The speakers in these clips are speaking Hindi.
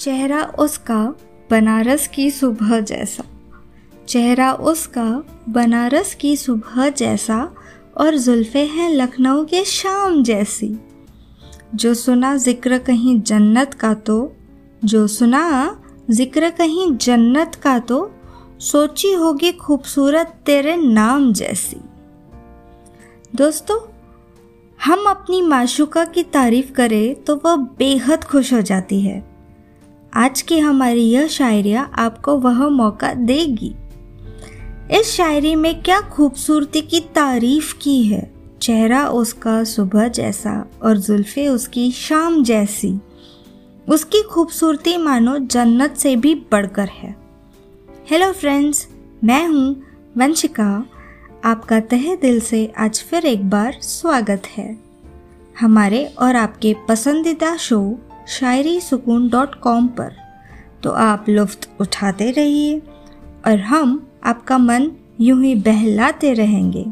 चेहरा उसका बनारस की सुबह जैसा। चेहरा उसका बनारस की सुबह जैसा और जुल्फ़े हैं लखनऊ के शाम जैसी। जो सुना ज़िक्र कहीं जन्नत का तो जो सुना ज़िक्र कहीं जन्नत का तो सोची होगी खूबसूरत तेरे नाम जैसी। दोस्तों, हम अपनी माशुका की तारीफ़ करें तो वह बेहद खुश हो जाती है। आज की हमारी यह शायरिया आपको वह मौका देगी। इस शायरी में क्या खूबसूरती की तारीफ़ की है? चेहरा उसका सुबह जैसा और जुल्फे उसकी शाम जैसी। उसकी खूबसूरती मानो जन्नत से भी बढ़कर है। हेलो फ्रेंड्स मैं हूँ वंशिका। आपका तहे दिल से आज फिर एक बार स्वागत है। हमारे और आपके पसंदीदा शो शायरी सुकून डॉट कॉम पर। तो आप लुफ्त उठाते रहिए और हम आपका मन यूँ ही बहलाते रहेंगे।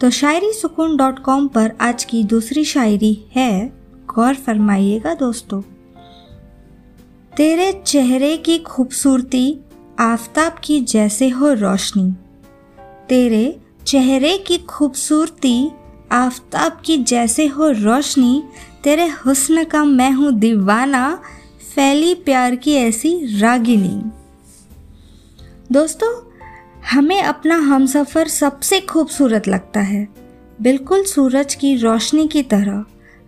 तो शायरी सुकून डॉट कॉम पर आज की दूसरी शायरी है, गौर फरमाइएगा दोस्तों। तेरे चेहरे की खूबसूरती आफताब की जैसे हो रोशनी। तेरे चेहरे की खूबसूरती आफताब की जैसे हो रोशनी तेरे हुस्न का मैं हूँ दीवाना, फैली प्यार की ऐसी रागिनी। दोस्तों, हमें अपना हम सफ़र सबसे खूबसूरत लगता है। बिल्कुल सूरज की रोशनी की तरह।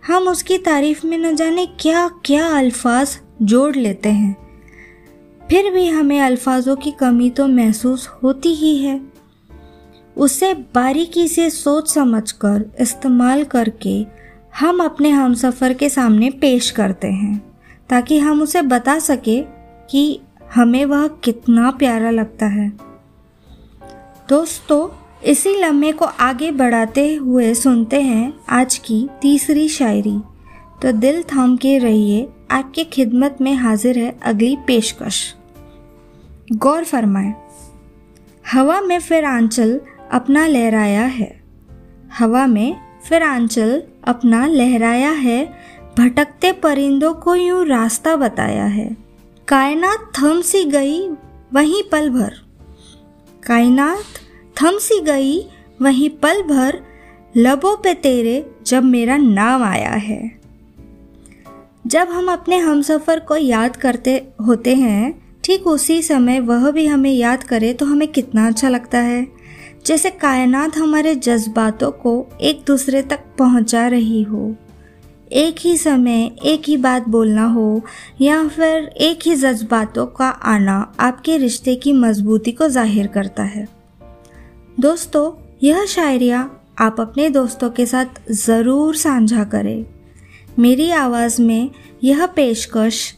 हम उसकी तारीफ़ में न जाने क्या क्या अल्फाज जोड़ लेते हैं। फिर भी हमें अल्फाजों की कमी तो महसूस होती ही है। उसे बारीकी से सोच समझकर, इस्तेमाल करके हम अपने हम सफ़र के सामने पेश करते हैं, ताकि हम उसे बता सके कि हमें वह कितना प्यारा लगता है। दोस्तों, इसी लम्हे को आगे बढ़ाते हुए सुनते हैं आज की तीसरी शायरी। तो दिल थाम के रहिए, आपके खिदमत में हाजिर है अगली पेशकश। गौर फरमाए, हवा में फिर आंचल अपना लहराया है। हवा में फिर आंचल अपना लहराया है, भटकते परिंदों को यूँ रास्ता बताया है। कायनात थम सी गई, वहीं पल भर। कायनात थम सी गई, वहीं पल भर, लबों पे तेरे जब मेरा नाम आया है। जब हम अपने हम सफ़र को याद करते होते हैं, ठीक उसी समय वह भी हमें याद करे तो हमें कितना अच्छा लगता है। जैसे कायनात हमारे जज्बातों को एक दूसरे तक पहुँचा रही हो। एक ही समय, एक ही बात बोलना हो या फिर एक ही जज्बातों का आना आपके रिश्ते की मजबूती को ज़ाहिर करता है। दोस्तों, यह शायरिया आप अपने दोस्तों के साथ ज़रूर साझा करें। मेरी आवाज़ में यह पेशकश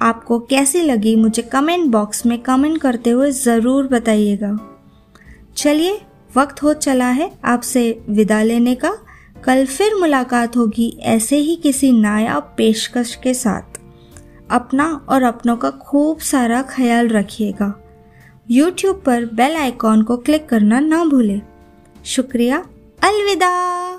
आपको कैसी लगी मुझे कमेंट बॉक्स में कमेंट करते हुए ज़रूर बताइएगा। चलिए वक्त हो चला है आपसे विदा लेने का। कल फिर मुलाकात होगी ऐसे ही किसी नायाब पेशकश के साथ। अपना और अपनों का खूब सारा ख्याल रखिएगा। YouTube पर बेल आइकॉन को क्लिक करना ना भूलें। शुक्रिया। अलविदा।